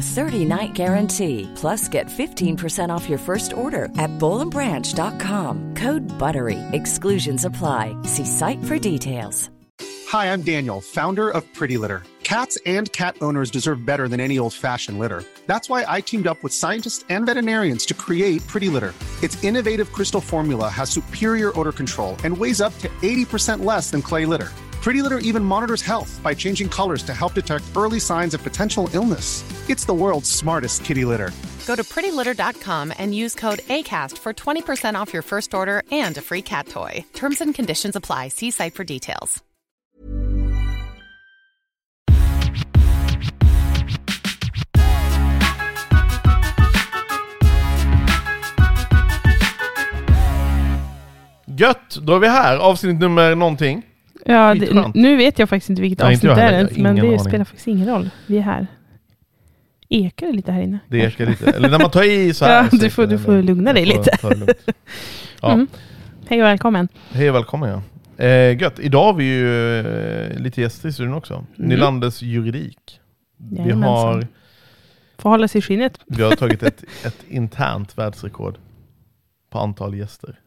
30-night guarantee. Plus, get 15% off your first order at bowlandbranch.com. Code BUTTERY. Exclusions apply. See site for details. Hi, I'm Daniel, founder of Pretty Litter. Cats and cat owners deserve better than any old-fashioned litter. That's why I teamed up with scientists and veterinarians to create Pretty Litter. Its innovative crystal formula has superior odor control and weighs up to 80% less than clay litter. Pretty Litter even monitors health by changing colors to help detect early signs of potential illness. It's the world's smartest kitty litter. Go to prettylitter.com and use code ACAST for 20% off your first order and a free cat toy. Terms and conditions apply. See site for details. Gött! Då är vi här. Avsnitt nummer någonting. Ja, det, nu vet jag faktiskt inte vilket Nej, avsnitt det är ens, men det aning. spelar faktiskt ingen roll. Vi är här. Ekar det lite här inne? Det ekar lite. Eller när man tar i så här. Ja, du får- du får lugna dig lite. Ja. Mm. Hej och välkommen. Hej och välkommen ja. Eh, gött. Idag har vi ju eh, lite gäster i studion också. Nylanders juridik. Vi Jajamensan. har, Får hålla sig i skinnet. vi har tagit ett, ett internt världsrekord på antal gäster.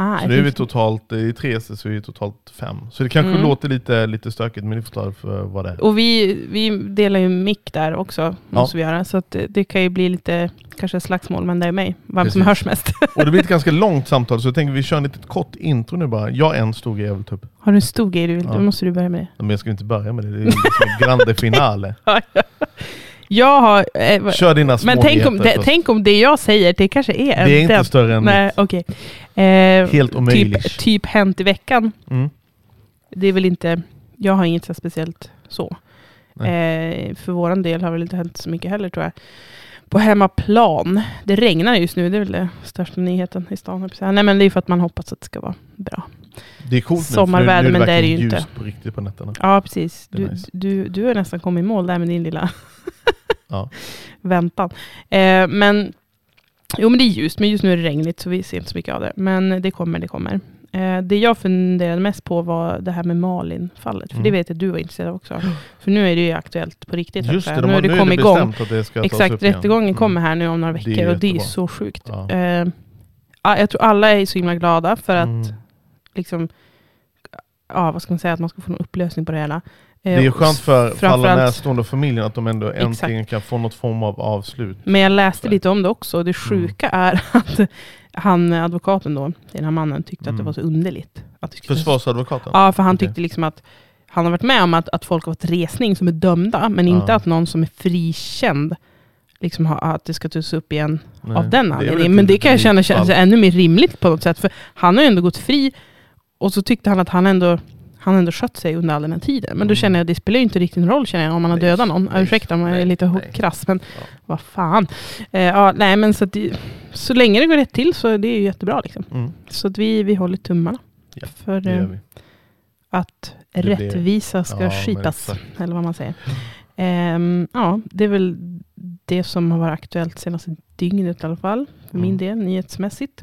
Ah, Så nu är vi totalt, i tre så är vi totalt fem. Så det kanske Mm. låter lite, lite stökigt men ni får det för vad det är. Och vi, vi delar ju mick där också, måste vi göra. Så att det, det kan ju bli lite, kanske slagsmål, men det är mig. Vem Precis. som hörs mest. Och det blir ett ganska långt samtal så jag tänker vi kör ett litet kort intro nu bara. Jag har en stor grej jag vill ta upp. Har du en stor grej du vill? Ja. Då måste du börja med det. Men jag ska inte börja med det. Det är liksom en grande finale. Jag har... Eh, Kör dina men tänk om, det, först. tänk om det jag säger, det kanske är en... Det är inte den- större än Nej, mitt. okej. Eh, Helt omöjligt. typ, typ hänt i veckan. Mm. Det är väl inte... Jag har inget så speciellt så. Eh, för våran del har väl inte hänt så mycket heller tror jag. På hemmaplan. Det regnar just nu, det är väl det största nyheten i stan. Nej men det är för att man hoppas att det ska vara bra. Det är coolt Sommarväder, nu, nu, nu men det är det ju inte. ljust på riktigt på nätterna. Ja precis. Det är Du, nice. du, du har nästan kommit i mål där med din lilla Ja. väntan. Eh, men jo men det är ljust, men just nu är det regnigt så vi ser inte så mycket av det. Men det kommer, det kommer. Eh, det jag funderade mest på var det här med Malin-fallet. För det Mm. vet jag att du var intresserad av också. För nu är det ju aktuellt på riktigt. Just det, de nu har, det är kommit det igång. att det ska tas Exakt, upp igen. rättegången Mm. kommer här nu om några Det är veckor och det är så sjukt. Ja. Eh, ja, jag tror alla är så himla glada för att Mm. Liksom, ja vad ska man säga, att man ska få en upplösning på det hela. Det är ju Eh, skönt för, för alla närstående och familjen att de ändå äntligen kan få något form av avslut. Men jag läste lite om det också. och Det sjuka är att han, advokaten då, den här mannen, tyckte att det Mm. var så underligt. Att skulle- Försvarsadvokaten? Ja, för han Okej. tyckte liksom att han har varit med om att, att folk har fått resning som är dömda, men inte Ja. att någon som är frikänd liksom har, att det ska tas upp igen Nej, av den anledningen. Men det kan jag känna känns ännu mer rimligt på något sätt. För han har ju ändå gått fri och så tyckte han att han ändå han ändå skött sig under all den här tiden. Men då Mm. känner jag att det spelar ju inte riktigt någon roll känner jag, om man har dödat någon. nej, Ursäkta om jag är lite nej. krass, men Ja. vad fan. Eh, ja, nej, men så, att så länge det går rätt till så är det ju jättebra. Liksom. Mm. Så att vi, vi håller tummarna Ja, för eh, att Det rättvisa ska Ja, skipas. Eller vad man säger. Ehm, ja, det är väl det som har varit aktuellt senaste dygnet i alla fall. För min Mm. del, nyhetsmässigt.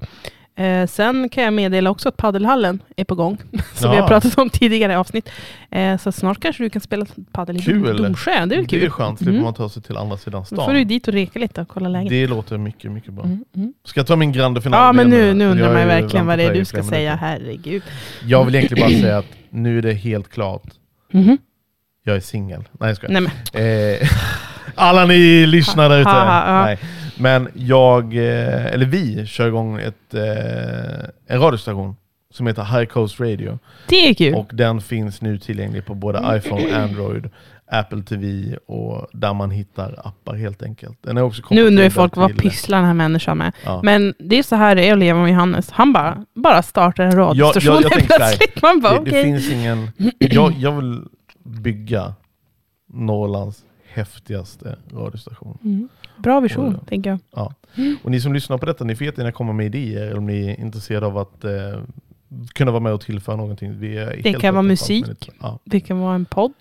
Eh, sen kan jag meddela också att paddelhallen är på gång. som vi har pratat om tidigare i avsnitt. Eh, så snart kanske du kan spela paddel i Kul. Domsjö. Det är väl kul. Det är skönt, slipper Mm. man ta sig till andra sidan Då får stan. du dit och reka lite och kolla läget. Det låter mycket, mycket bra. Mm, mm. Ska jag ta min grande final? Ja, men nu, nu undrar man verkligen vad det är du ska säga. Herregud. Jag vill egentligen bara säga att nu är det helt klart. Mhm. Jag är singel. Nej jag skojar. Nej, men, Eh, alla ni lyssnare där ute. Ha, ha, ja. Nej. Men jag, eh, eller vi, kör igång ett, eh, en radiostation som heter High Coast Radio. Det är kul. Och den finns nu tillgänglig på både iPhone, Android, Apple TV och där man hittar appar helt enkelt. Den är också nu undrar ju folk, vad pysslar den här människan med? Ja. Men det är så här det är att leva med Johannes. Han bara, bara startar en radiostation jag helt plötsligt. Man bara, det, okej. det finns ingen... Jag, jag vill bygga Norrlands häftigaste radiostation. Mm. Bra vision, Och- tänker jag. Ja. Och ni som lyssnar på detta, ni får jättegärna komma med idéer om ni är intresserade av att eh, kunna vara med och tillföra någonting. Helt kan vara musik. Ja, Det kan vara en podd.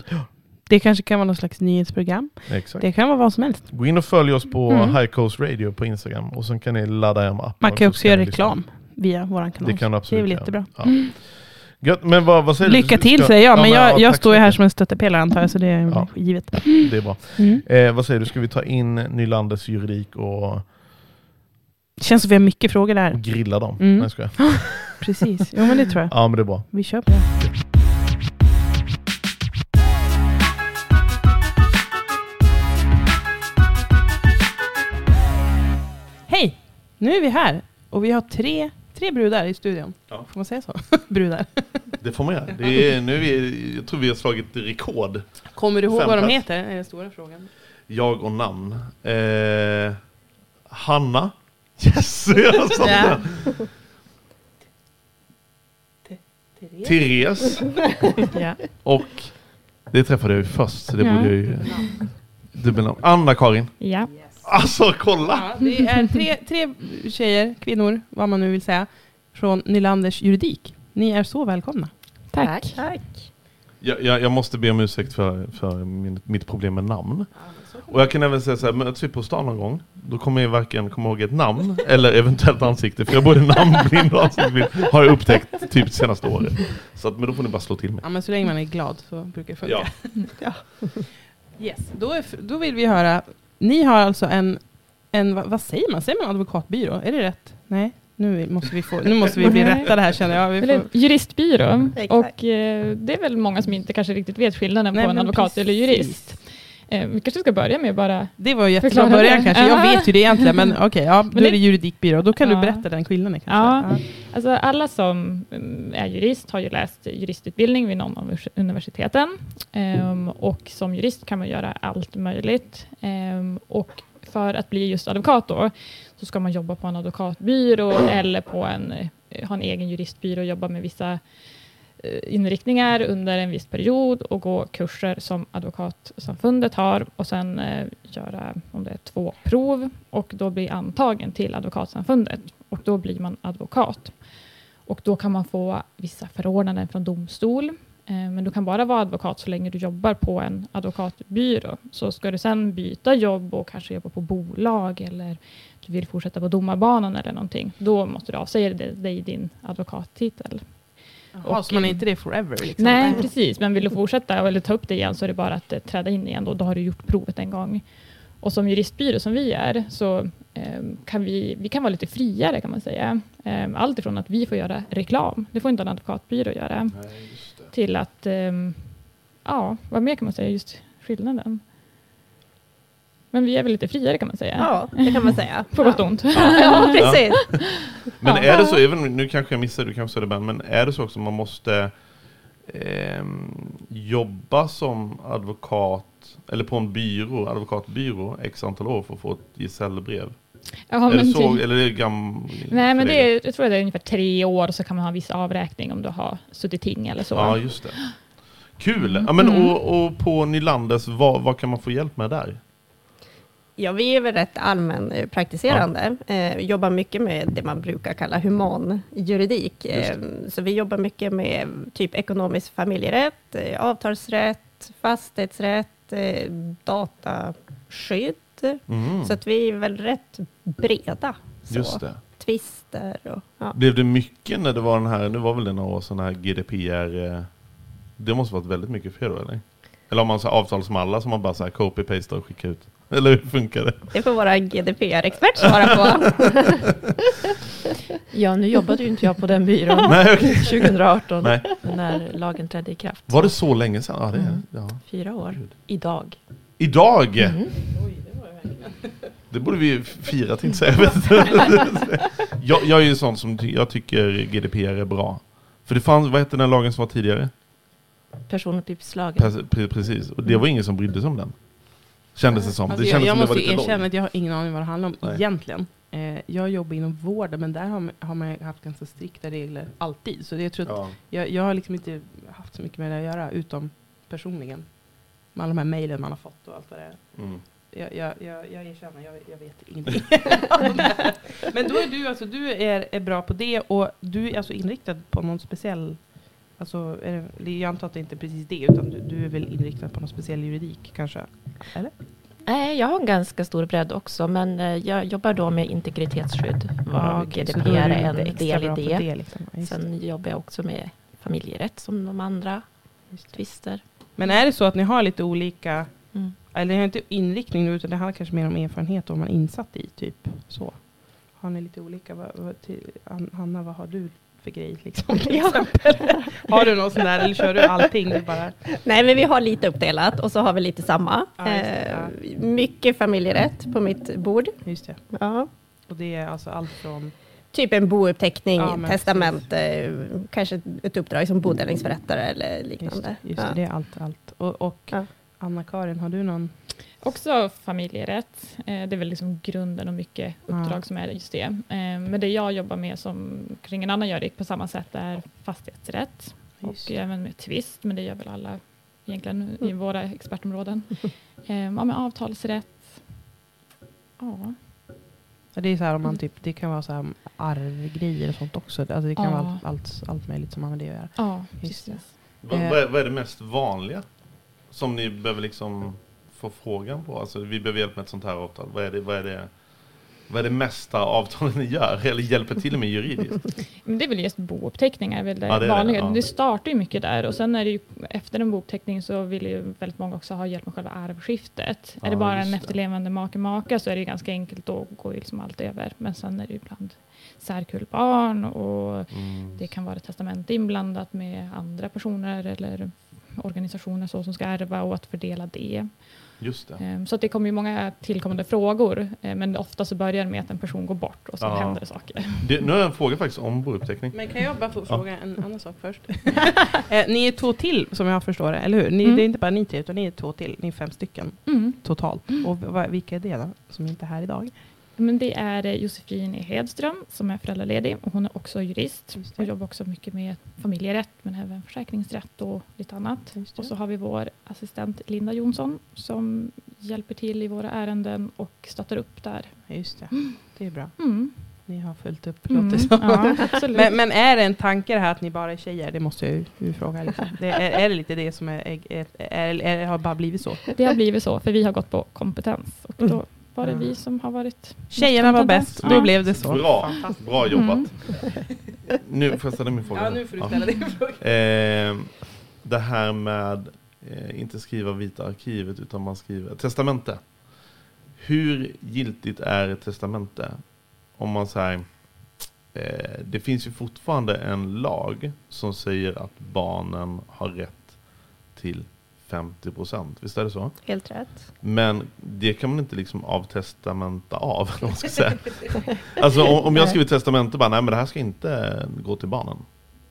Det kanske kan vara någon slags nyhetsprogram. exakt. Det kan vara vad som helst. Gå in och följ oss på Mm. High Coast Radio på Instagram och sen kan ni ladda hem appen. Man kan så också göra reklam via vår kanal. Det kan du det är absolut väl jättebra. Ja. Gött, men vad, vad säger? Lycka Ska- till ska- säger jag, ja, men jag, ja, jag står ju här som en stöttepelare antar jag, så det är Ja. givet. Det är bra. Mm. Eh, vad säger du, ska vi ta in Nylanders juridik och, Känns som vi har mycket frågor där. grilla dem? Mm. Nej, jag skojar. Precis, jo men det tror jag. Ja, men det är bra. Vi kör på det. Hej! Nu är vi här och vi har tre, tre brudar i studion. Ja. Får man säga så? brudar. Det får man göra. Det är, nu är vi, jag tror vi har slagit rekord. Kommer du ihåg Fem vad de heter? är den stora frågan. Jag och namn. Eh, Hanna. Yes! Jag sa Ja. Therese. Ja. Och det träffade jag ju först, så det Ja. borde jag ju... Dubbelnamn. Anna-Karin. Ja. Alltså kolla! Ja, det är tre, tre tjejer, kvinnor, vad man nu vill säga, från Nylanders juridik. Ni är så välkomna. Tack. Jag, jag, jag måste be om ursäkt för, för min, mitt problem med namn. Och jag kan även säga så här, möts vi på stan någon gång, då kommer jag varken komma ihåg ett namn eller eventuellt ansikte, för jag är både namnblind och ansiktsblind, har jag upptäckt typ senaste året. Så att, men då får ni bara slå till mig. Ja, men så länge man är glad så brukar det funka. Ja. Yes. Då, är, då vill vi höra, ni har alltså en, en vad, vad säger man? Säger man advokatbyrå? Är det rätt? Nej? Nu måste vi, få, nu måste vi bli rättade här känner jag. Vi får, juristbyrå. Och eh, det är väl många som inte kanske riktigt vet skillnaden Nej, på en advokat eller jurist. Eh, vi kanske ska börja med bara... Det var ju jättebra början kanske. Jag Ja. vet ju det egentligen, men okej, ja, då är det juridikbyrå. Då kan du Ja. berätta den skillnaden kanske. Ja. Alltså alla som mm, är jurist har ju läst juristutbildning vid någon av universiteten. Ehm, och som jurist kan man göra allt möjligt. Ehm, och för att bli just advokat då, så ska man jobba på en advokatbyrå eller på en, eh, ha en egen juristbyrå och jobba med vissa Eh, inriktningar under en viss period och gå kurser som advokatsamfundet har och sen eh, göra om det är två prov och då bli antagen till advokatsamfundet och då blir man advokat. Och då kan man få vissa förordnanden från domstol. Eh, men du kan bara vara advokat så länge du jobbar på en advokatbyrå. Så ska du sen byta jobb och kanske jobba på bolag eller du vill fortsätta på domarbanan eller någonting, då måste du avsäga dig, dig din advokattitel. Jaha, så man är inte det forever? Liksom. Nej, precis. Men vill du fortsätta eller ta upp det igen så är det bara att eh, träda in igen. Då, då har du gjort provet en gång. Och som juristbyrå som vi är så eh, kan vi, vi kan vara lite friare kan man säga. Eh, allt ifrån att vi får göra reklam, det får inte en advokatbyrå göra, till att, eh, ja, vad mer kan man säga, just skillnaden. Men vi är väl lite friare kan man säga. Ja, det kan man säga. På gott och ont. Ja, precis. Men Ja. är det så, även, nu kanske jag missade, du kanske sa det bara, men är det så också att man måste ehm, jobba som advokat, eller på en byrå, advokatbyrå, x antal år för att få ett gesällbrev? Ja, är det men så, eller är det gam... Nej, men det är, jag tror att det är ungefär tre år och så kan man ha en viss avräkning om du har suttit ting eller så. Ja, just det. Kul! Ja, men, Mm. och, och på Nylanders, vad, vad kan man få hjälp med där? Ja, vi är väl rätt allmänpraktiserande. Eh, jobbar mycket med det man brukar kalla human juridik. Just Eh, så vi jobbar mycket med typ ekonomisk familjerätt, eh, avtalsrätt, fastighetsrätt, eh, dataskydd. Mm. Så att vi är väl rätt breda. Så. Just det. Tvister och... Ja. Blev det mycket när det var den här, nu var väl det några år sedan, här GDPR, det måste varit väldigt mycket för er då eller? Eller om man så här avtalsmallar som man bara så här copy-pastar och skickar ut? Eller hur funkar det? Det får våra GDPR-expert svara på. Ja, nu jobbade ju inte jag på den byrån Nej, okej. 2018 Nej. när lagen trädde i kraft. Var det så länge sedan? Ja, det är, Mm. ja. Fyra år. Idag. Idag! Mm. Det borde vi fira jag säga. jag, jag är ju sån som jag tycker GDPR är bra. För det fanns, vad hette den lagen som var tidigare? Personuppgiftslagen. Pre- pre- Precis, och det var ingen som brydde sig om den. Kändes det som. Alltså det jag jag måste erkänna att jag har ingen aning vad det handlar om Nej. egentligen. Eh, jag jobbar inom vården men där har man, har man haft ganska strikta regler alltid. Så det, jag, tror Ja. jag, jag har liksom inte haft så mycket med det att göra utom personligen. Med alla de här mejlen man har fått och allt vad det är. Mm. Jag, jag, jag, jag erkänner, jag, jag vet ingenting. men då är du, alltså, du är, är bra på det och du är alltså inriktad på någon speciell Alltså, det, jag antar att det inte är precis det, utan du, du är väl inriktad på någon speciell juridik kanske? Eller? Nej, jag har en ganska stor bredd också, men eh, jag jobbar då med integritetsskydd. Så GDPR är en del i på det. liksom. Det. Sen jobbar jag också med familjerätt som de andra det. tvister. Men är det så att ni har lite olika, Mm. eller ni har inte inriktning nu, utan det handlar kanske mer om erfarenhet och vad man är insatt i, typ så? Har ni lite olika? Vad, vad, Hanna, vad har du för grej liksom? Till Ja. exempel? Har du någon sån där, eller kör du allting? Bara, Nej, men vi har lite uppdelat och så har vi lite samma. Ja, just det, Eh, mycket familjerätt på mitt bord. just det. Ja. Och det är alltså allt från, Typ en bouppteckning, Ja, men testamente, eh, kanske ett uppdrag som bodelningsförrättare eller just, liknande. det, just det, Ja. det är allt, allt. Och, och Ja. Anna-Karin, har du någon? Också familjerätt. Eh, det är väl liksom grunden och mycket uppdrag Ja. som är just det. Eh, men det jag jobbar med som kring en annan gör det på samma sätt är fastighetsrätt. Just Och även med tvist, men det gör väl alla egentligen i Mm. våra expertområden. Eh, ja, med avtalsrätt. Ja. Det är så här om man typ, det kan vara så här arvgrejer och sånt också. Alltså det kan Ja. vara allt, allt, allt möjligt som har med det att göra. ja, Just det. precis. Vad, vad är det mest vanliga? Som ni behöver liksom få frågan på? Alltså vi behöver hjälp med ett sånt här avtal. Vad är det, vad är det, vad är det mesta avtalet ni gör? Eller hjälper till med juridiskt? Men det är väl just bouppteckningar, väl det Ja, det det, ja. Det startar ju mycket där och sen är det ju efter en bouppteckning så vill ju väldigt många också ha hjälp med själva arvskiftet. Ja, är det bara en efterlevande make-maka så är det ju ganska enkelt, då går ju liksom allt över. Men sen är det ju ibland särkullbarn och Mm. det kan vara testamente inblandat med andra personer eller organisationer så som ska ärva och att fördela det. Just det. Ehm, Så att det kommer ju många tillkommande frågor, eh, men ofta så börjar det med att en person går bort och så Ja. händer det saker. det. Nu har jag en fråga faktiskt om bouppteckning. Men kan jag bara få Ja. fråga en annan sak först? eh, ni är två till som jag förstår det, eller hur? Ni, Mm. Det är inte bara ni tre, utan ni är två till. Ni är fem stycken Mm. totalt. Och vad, vilka är det då, som inte är här idag? Men det är Josefin Hedström som är föräldraledig och hon är också jurist och jobbar också mycket med familjerätt men även försäkringsrätt och lite annat. Och så har vi vår assistent Linda Jonsson som hjälper till i våra ärenden och stöttar upp där. Just det, det är bra. Mm. Ni har följt upp, Mm. låter som. Ja. Men, men är det en tanke det här att ni bara är tjejer? Det måste jag ju, fråga. Liksom. Det är, är det lite det som är, är, är, har bara blivit så? Det har blivit så för vi har gått på kompetens och Mm. då var det Ja. vi som har varit Tjejerna var bäst, då Ja. blev det så. Bra, Fantastiskt. bra jobbat. Mm. Nu får jag ställa min fråga. Ja, nu får du Ja. ställa din fråga. Eh, det här med eh, inte skriva Vita arkivet utan man skriver testamente. Hur giltigt är ett testamente? Om man säger eh, det finns ju fortfarande en lag som säger att barnen har rätt till 50%. Visst är det så? Helt rätt. Men det kan man inte liksom avtestamenta av. man ska säga. Alltså om, om jag skriver testamente bara, nej men det här ska inte gå till barnen.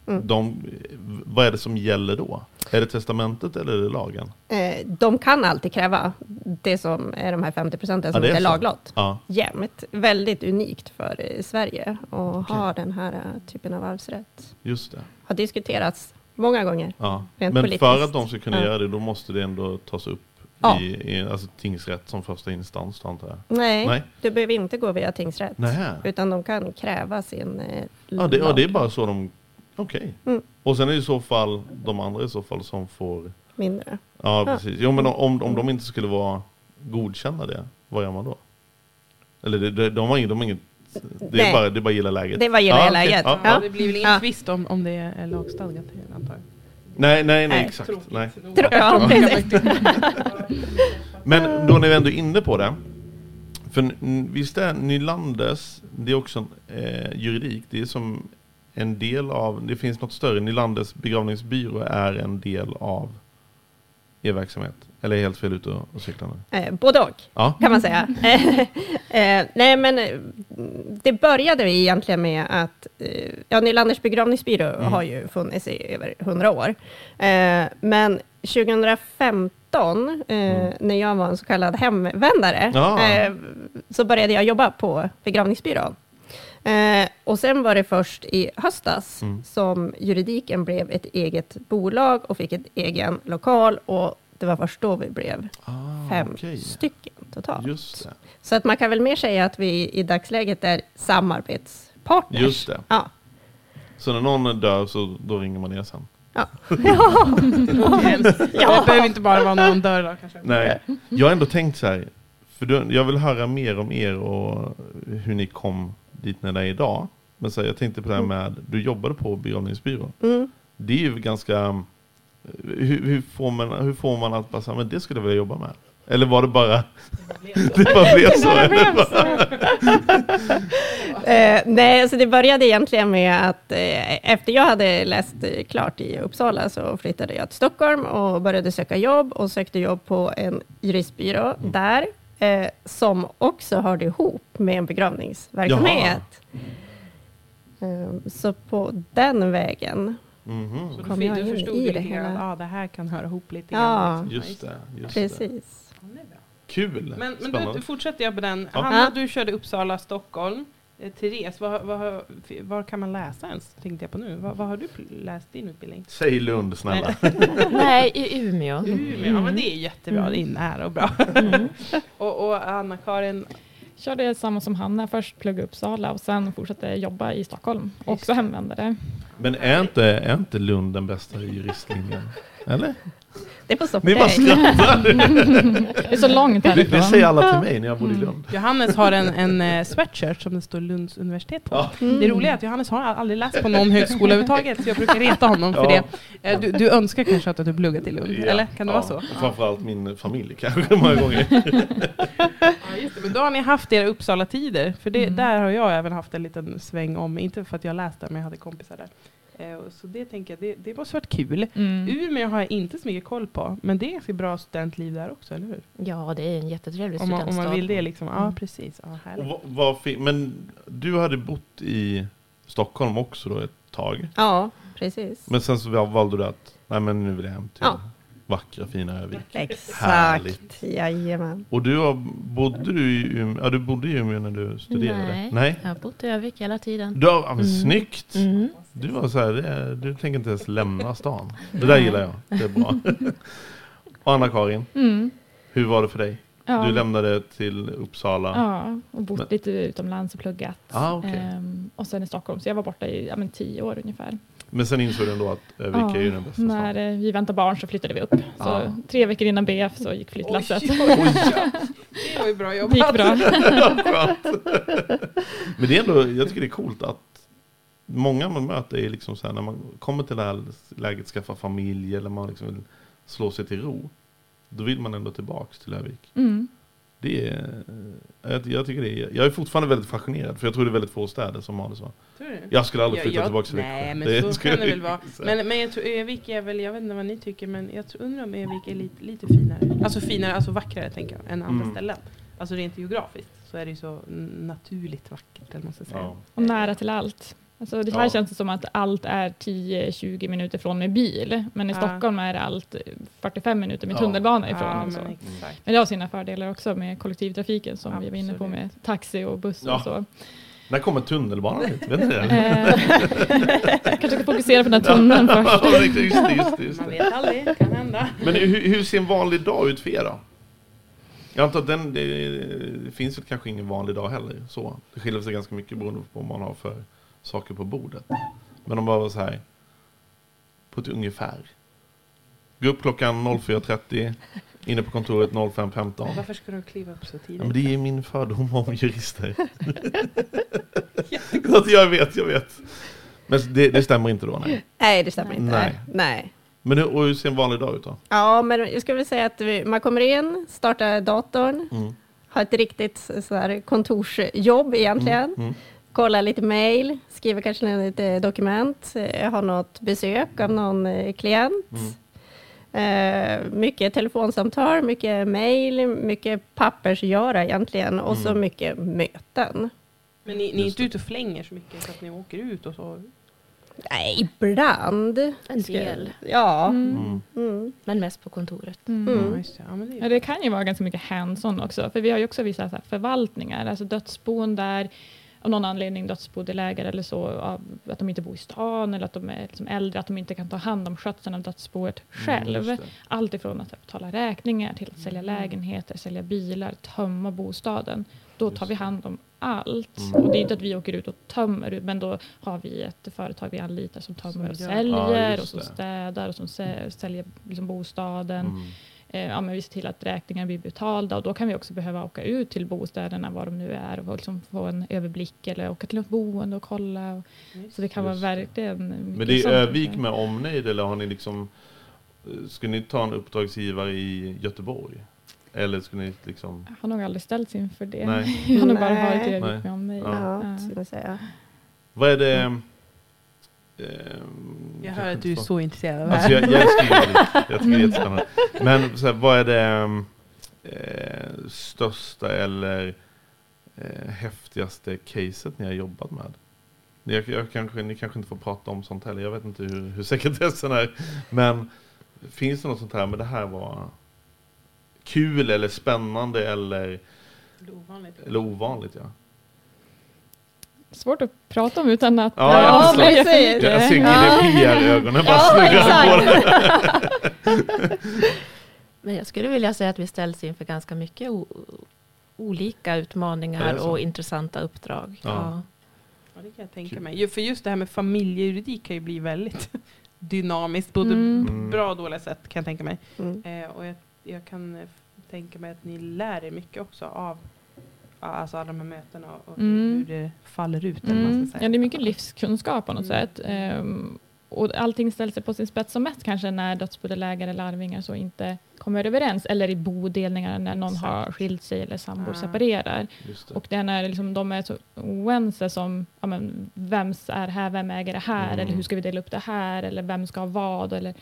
Mm. De, vad är det som gäller då? Är det testamentet eller är det lagen? Eh, de kan alltid kräva det som är de här 50 procenten som Ja, är är laglott. Ja, Jämt. Väldigt unikt för eh, Sverige att Okej. ha den här eh, typen av arvsrätt. just det. Har diskuterats många gånger. Ja. Men politiskt. för att de ska kunna Ja. göra det, då måste det ändå tas upp Ja. i, i alltså tingsrätt som första instans, då antar jag. Nej, Nej. du behöver inte gå via tingsrätt. Nähä. Utan de kan kräva sin eh, Ja, det, ja, det är bara så de... Okej. Mm. Och sen är det i så fall de andra i så fall som får... mindre. Ja, precis. Jo, men om, om de inte skulle vara godkända det, vad gör man då? Eller det, det, de har inget... De har inget det, är Nej. bara, det är bara gilla läget. Det var gilla Ja, okej. läget. Ja, Ja, Ja. det blir väl ingen Ja. tvist om, om det är lagstadgat, antar jag. Nej, nej, nej, Nej, exakt. Nej. Ja, precis. Men då när vi ändå är inne på det. För n- visst är Nylanders, det är också en, eh, juridik, det är som en del av, det finns något större, Nylanders begravningsbyrå är en del av er verksamhet? Eller är helt fel ute och, och cyklar nu? Eh, både och, Ja. kan man säga. eh, nej, men eh, det började egentligen med att eh, ja, Nylanders begravningsbyrå Mm. har ju funnits i över 100 år. Eh, men 2015, eh, när jag var en så kallad hemvändare, Mm. Ja. så började jag jobba på begravningsbyrån. Eh, och sen var det först i höstas Mm. som juridiken blev ett eget bolag och fick ett egen lokal och det var först då vi blev Ah, fem okej. stycken totalt. Just det. Så att man kan väl mer säga att vi i dagsläget är samarbetspartners. Just det. Ja. Så när någon dör så då ringer man er sen? Ja. Det behöver inte bara vara någon dörr då kanske. Nej, jag har ändå tänkt så här. För jag vill höra mer om er och hur ni kom dit när det är idag. Men så här, jag tänkte på det här med, du jobbade på begravningsbyrå. Mm. Det är ju ganska, hur, hur, får, man, hur får man att bara säga, men det skulle jag vilja jobba med? Eller var det bara, det bara blev så? Eh, nej, alltså det började egentligen med att eh, efter jag hade läst klart i Uppsala så flyttade jag till Stockholm och började söka jobb och sökte jobb på en juristbyrå där eh, som också hörde ihop med en begravningsverksamhet. Eh, så på den vägen. Mhm. Så Kom du, jag du in förstod i det hela. att ah, det här kan höra ihop lite Ja. grann. liksom. Just det, just. Precis. Ja, det. Kul! Men, men du, fortsätter jag på den. Ja. Hanna, Ja. du körde Uppsala, Stockholm. Eh, Therese, vad, vad, var kan man läsa ens? Tänkte jag på nu. Vad, vad har du läst din utbildning? Säg Lund snälla. Nej, i Umeå. Umeå, ja men det är jättebra. Det är nära och bra. Mm. och, och Anna-Karin, Körde samma som Hanna, först plugga i Uppsala och sen fortsatte jag jobba i Stockholm. Också hemvändare. Men är inte, är inte Lund den bästa juristlinjen? Eller? Det får stå för Ni bara skrattar! Det är så långt Det, det härifrån. säger alla till mig när jag bodde i Lund. Johannes har en, en eh, sweatshirt som det står Lunds universitet på. Ja. Det roliga är att Johannes har aldrig läst på någon högskola överhuvudtaget, så jag brukar reta honom för Ja. det. Eh, Du, du önskar kanske att du pluggat i Lund, Ja. eller? Kan det ja. vara så? Framförallt min familj kanske många gånger. Men då har ni haft era Uppsala-tider, för det, Mm. där har jag även haft en liten sväng om, inte för att jag läste men jag hade kompisar där. Eh, så det tänker jag, det, det måste varit kul. Mm. Umeå har jag inte så mycket koll på, men det är ganska bra studentliv där också, eller hur? Ja, det är en jättetrevlig Om man, om studentstad. man vill det liksom. Ja, Mm. precis. Ja, Och härligt. vad, vad men du hade bott i Stockholm också då ett tag. Ja, precis. Men sen så val- valde du att, nej men nu vill jag hem till Ja. Vackra fina Övik. Exakt. Härligt. Jajamän. Och du har, bodde du i Umeå, ja du bodde i Umeå när du studerade? Nej, Nej. jag har bott i Övik hela tiden. Du har, ja, men Mm. snyggt! Mm. Du var så här, du tänker inte ens lämna stan. Det där gillar jag, det är bra. Och Anna-Karin, Mm. hur var det för dig? Ja. Du lämnade till Uppsala. Ja, och bott Men- lite utomlands och pluggat. Ah, okej. Ehm, och sen i Stockholm, så jag var borta i ja, men, tio år ungefär. Men sen insåg du ändå att Övik Ja, är ju den bästa När stan. eh, vi väntade barn så flyttade vi upp. Så Ah. tre veckor innan BF så gick flyttlasset. Oj, oj. Det var ju bra jobbat. Det gick bra. Men det är ändå, jag tycker det är coolt att många man möter är liksom så här när man kommer till det här läget, skaffa familj eller man liksom vill slå sig till ro. Då vill man ändå tillbaks till Övik. Mm. Det är, jag, jag tycker det är, jag är fortfarande väldigt fascinerad för jag tror det är väldigt få städer som har det så. Tror du? Jag skulle aldrig flytta jag- tillbaka till Nej, Växjö. men så skulle kan det jag väl vara. Men, men jag tror Övik är väl, jag vet inte vad ni tycker, men jag tror, undrar om Övik är lite, lite finare. Alltså finare, alltså vackrare tänker jag, än andra Mm. ställen. Alltså rent geografiskt så är det ju så naturligt vackert, eller man ska säga. Ja. Och nära till allt. Alltså, det här Ja. känns det som att allt är 10-20 minuter från med bil. Men i Ja. Stockholm är allt 45 minuter med Ja. tunnelbana ifrån. Ja, och så. men exakt. Men det har sina fördelar också med kollektivtrafiken som vi var inne på Absolut. med taxi och buss Ja. och så. När kommer tunnelbanan hit? Vet ni det? Eh, Kanske ska fokusera på den här tunneln först. Just just just Man vet aldrig, det kan hända. Men hur, hur ser en vanlig dag ut för er då? Jag antar att den, det, det finns väl kanske ingen vanlig dag heller. Så. Det skiljer sig ganska mycket beroende på vad man har för saker på bordet. Men om bara var så här, på ett ungefär. Gå upp klockan 04.30, inne på kontoret 05.15. Varför ska du kliva upp så tidigt? Ja, men det är min fördom om jurister. Att jag vet, jag vet. Men det, det stämmer inte då? Nej. Nej, det stämmer inte. Nej. Nej. Men hur, och hur ser en vanlig dag ut då? Ja, men jag skulle vilja säga att vi, man kommer in, startar datorn, Mm. har ett riktigt så här, kontorsjobb egentligen. Mm. Mm. Kollar lite mail, skriver kanske lite dokument, har något besök av någon eh, klient. Mm. Eh, mycket telefonsamtal, mycket mejl, mycket pappersgöra egentligen och så Mm. mycket möten. Men ni, ni är inte ute och flänger så mycket så att ni åker ut och så? Nej, ibland. En del, Ja. Mm. Mm. Mm. men mest på kontoret. Mm. Mm. Ja, det. Ja, det kan ju vara ganska mycket hands-on också, för vi har ju också vissa så förvaltningar, alltså dödsbon där av någon anledning dödsbodelägare eller så, att de inte bor i stan eller att de är liksom äldre, att de inte kan ta hand om skötseln av dödsboet själv. Mm, just det. Allt ifrån att betala räkningar till att sälja lägenheter, sälja bilar, tömma bostaden. Då tar vi hand om allt. Mm. Och det är inte att vi åker ut och tömmer, men då har vi ett företag vi anlitar som tömmer och säljer Ja, och som städar och som sä- säljer liksom bostaden. Mm. Eh, ja, men vi ser till att räkningar blir betalda och då kan vi också behöva åka ut till bostäderna var de nu är och liksom få en överblick eller åka till något boende och kolla. Och, så det kan vara verkligen Men det är Övik med omnejd eller har ni liksom eh, Ska ni ta en uppdragsgivare i Göteborg? Eller ska ni liksom Jag har nog aldrig ställts inför det. Nej. Jag har nog bara varit i. Övik med om mig. Ja. Ja, skulle jag säga. Vad är det ehm, Jag hör att du är så- intresserad av det Alltså här. jag, jag älskar. Jag tycker det är jättespännande. Men så här, vad är det ehm, eh, största eller eh, häftigaste caset ni har jobbat med? Jag, jag kanske, ni kanske inte får prata om sånt heller. Jag vet inte hur, hur sekretessen är. Men finns det något sånt här, men det här var kul eller spännande eller, eller ovanligt? Ja. Svårt att prata om utan att Ja, jag förstår. avslöja för mycket. Jag ser Ja. GDPR-ögonen bara Ja, snurra på det. Men jag skulle vilja säga att vi ställs inför ganska mycket o- olika utmaningar och intressanta uppdrag. Ja. Ja. Ja, det kan jag tänka mig. Ju- För just det här med familjejuridik kan ju bli väldigt dynamiskt, både Mm. Mm. bra och dåliga sätt kan jag tänka mig. Mm. Eh, och jag, jag kan eh, tänka mig att ni lär er mycket också av ja, alltså alla de här mötena och, Mm. hur det faller ut. Eller vad man Mm. ska Ja, säga. det är mycket livskunskap på något Mm. sätt. Ehm, och allting ställs sig på sin spets som mest kanske när dödsbodelägare eller arvingar så inte kommer överens eller i bodelningar när någon har Exakt. skilt sig eller sambor Ah. separerar. Det. Och det är när liksom de är så oense som, ja, men, vems är här, vem äger det här, Mm. eller hur ska vi dela upp det här, eller vem ska ha vad, eller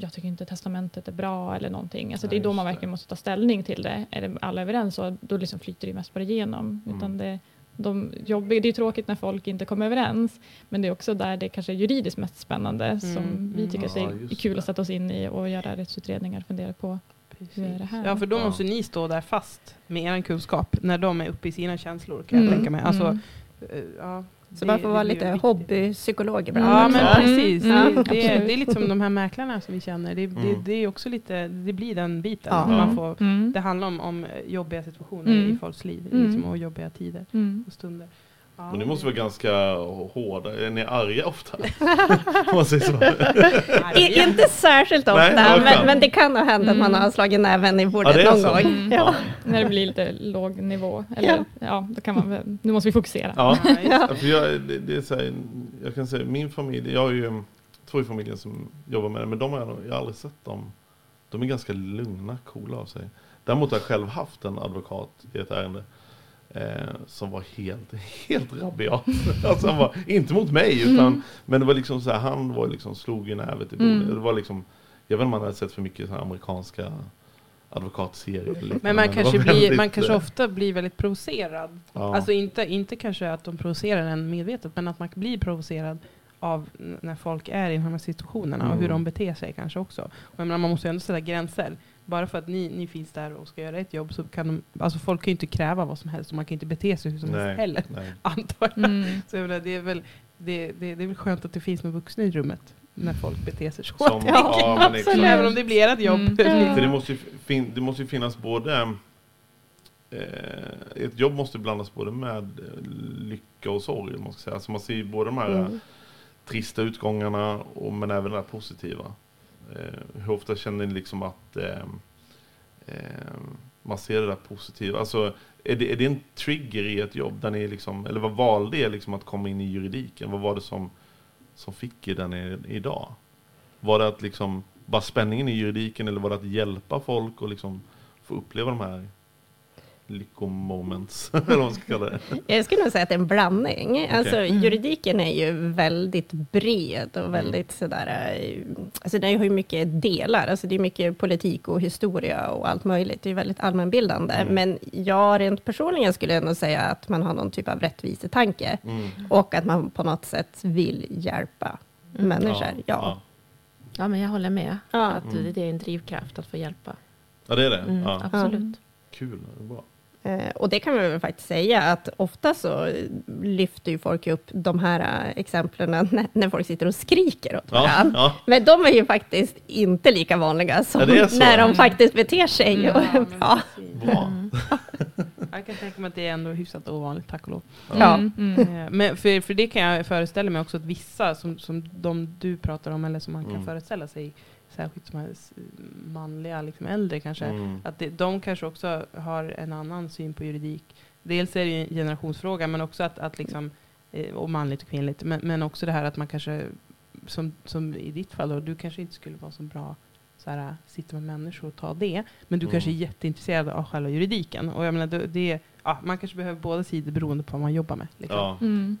jag tycker inte testamentet är bra eller någonting. Alltså det är då man verkligen måste ta ställning till det. Är det alla överens så då liksom flyter det mest bara igenom. Mm. Utan det, de jobbiga, det är tråkigt när folk inte kommer överens, men det är också där det kanske är juridiskt mest spännande som Mm, vi mm. tycker att det Ja, är kul det. att sätta oss in i och göra rättsutredningar och fundera på. Precis. hur är det här? Ja, för då Ja. måste ni stå där fast med er kunskap när de är uppe i sina känslor kan jag Mm, tänka mig. Alltså, mm. eh, ja, Så det- man får vara lite hobbypsykolog ibland. Ja, också. men Mm, precis. mm, det, det, är, det är lite som de här mäklarna som vi känner. Det, Mm. det är också lite, det blir den biten. Ja. Man Mm. får, Mm. det handlar om, om jobbiga situationer Mm. i folks liv Mm. liksom, och jobbiga tider Mm. och stunder. Ja, Men ni måste vara ganska hårda. Är ni arga ofta? Om man säger så. I, inte särskilt ofta, Nej, men, men det kan ha hänt att man Mm. har slagit näven i bordet Ja, någon så. gång. Mm. Ja. När det blir lite låg nivå. Eller, ja. då kan man nu måste vi fokusera. Ja, för jag, det, det är så här, jag kan säga min familj, jag har ju två i familjen som jobbar med det, men de har jag, jag har aldrig sett dem. De är ganska lugna, coola av sig. Däremot har jag själv haft en advokat i ett ärende eh, som var helt, helt rabiat. alltså han var, inte mot mig, utan, Mm. men det var liksom så här, han var liksom, slog i nävet i bordet. Mm. Det var liksom, jag vet inte om man hade sett för mycket så amerikanska advokatserier. liknande, Men man kanske, blir, väldigt, man kanske ofta blir väldigt provocerad. ja. Alltså inte, inte kanske att de provocerar en medvetet, men att man blir provocerad av när folk är i de här situationerna och hur de beter sig kanske också. Och jag menar, man måste ju ändå sätta gränser. Bara för att ni, ni finns där och ska göra ett jobb så kan de, alltså folk kan ju inte kräva vad som helst och man kan inte bete sig hur som Nej, helst heller, nej. antar jag. Mm. Så jag menar, det, är väl, det, det, det är väl skönt att det finns några vuxna i rummet när folk beter sig så. Som, Ja, ja, men. Även om det blir ert jobb. Mm. För det måste ju, fin, det måste ju finnas både eh, ett jobb måste blandas både med eh, lycka och sorg. Man ska säga. Alltså man ser ju både de här Mm trista utgångarna och, men även det positiva. Eh, hur ofta känner ni liksom att eh, eh, man ser det där positiva? Alltså, är det, är det en trigger i ett jobb? Där ni liksom, eller vad valde er liksom att komma in i juridiken? Vad var det som, som fick er där ni är idag? Var det att liksom bara spänningen i juridiken eller var det att hjälpa folk och liksom få uppleva de här lyckomoments, eller vad man ska kalla det. Jag skulle nog säga att det är en blandning. Alltså, Mm. Juridiken är ju väldigt bred och väldigt sådär... eh, Alltså den har ju mycket delar. Alltså det är mycket politik och historia och allt möjligt. Det är väldigt allmänbildande. Mm. Men jag rent personligen skulle jag nog säga att man har någon typ av rättvisetanke. Mm. Och att man på något sätt vill hjälpa människor. Ja. ja. Ja, men jag håller med. Ja. Att Mm. det är en drivkraft att få hjälpa. ja, det är det. Mm, Ja. Absolut. Kul, det är bra. Eh, Och det kan man väl faktiskt säga att ofta så lyfter ju folk upp de här eh, exemplen när, folk sitter och skriker åt Ja, varandra. ja. Men de är ju faktiskt inte lika vanliga som Ja, när de faktiskt beter sig Ja, men bra. bra. Jag kan tänka mig att det är ändå hyfsat ovanligt, tack och lov. Ja. Mm, mm. Men för, för det kan jag föreställa mig också att vissa, som, som de du pratar om, eller som man kan Mm. föreställa sig, särskilt som är s- manliga, liksom äldre kanske, Mm. att det, de kanske också har en annan syn på juridik. Dels är det ju en generationsfråga, men också att, att liksom, eh, och manligt och kvinnligt, men, men också det här att man kanske, som, som i ditt fall då, du kanske inte skulle vara så bra så här, sitta med människor och ta det, men du Mm. kanske är jätteintresserad av själva juridiken. Och jag menar, det, det, ja, man kanske behöver båda sidor beroende på vad man jobbar med. Liksom. Ja. Mm.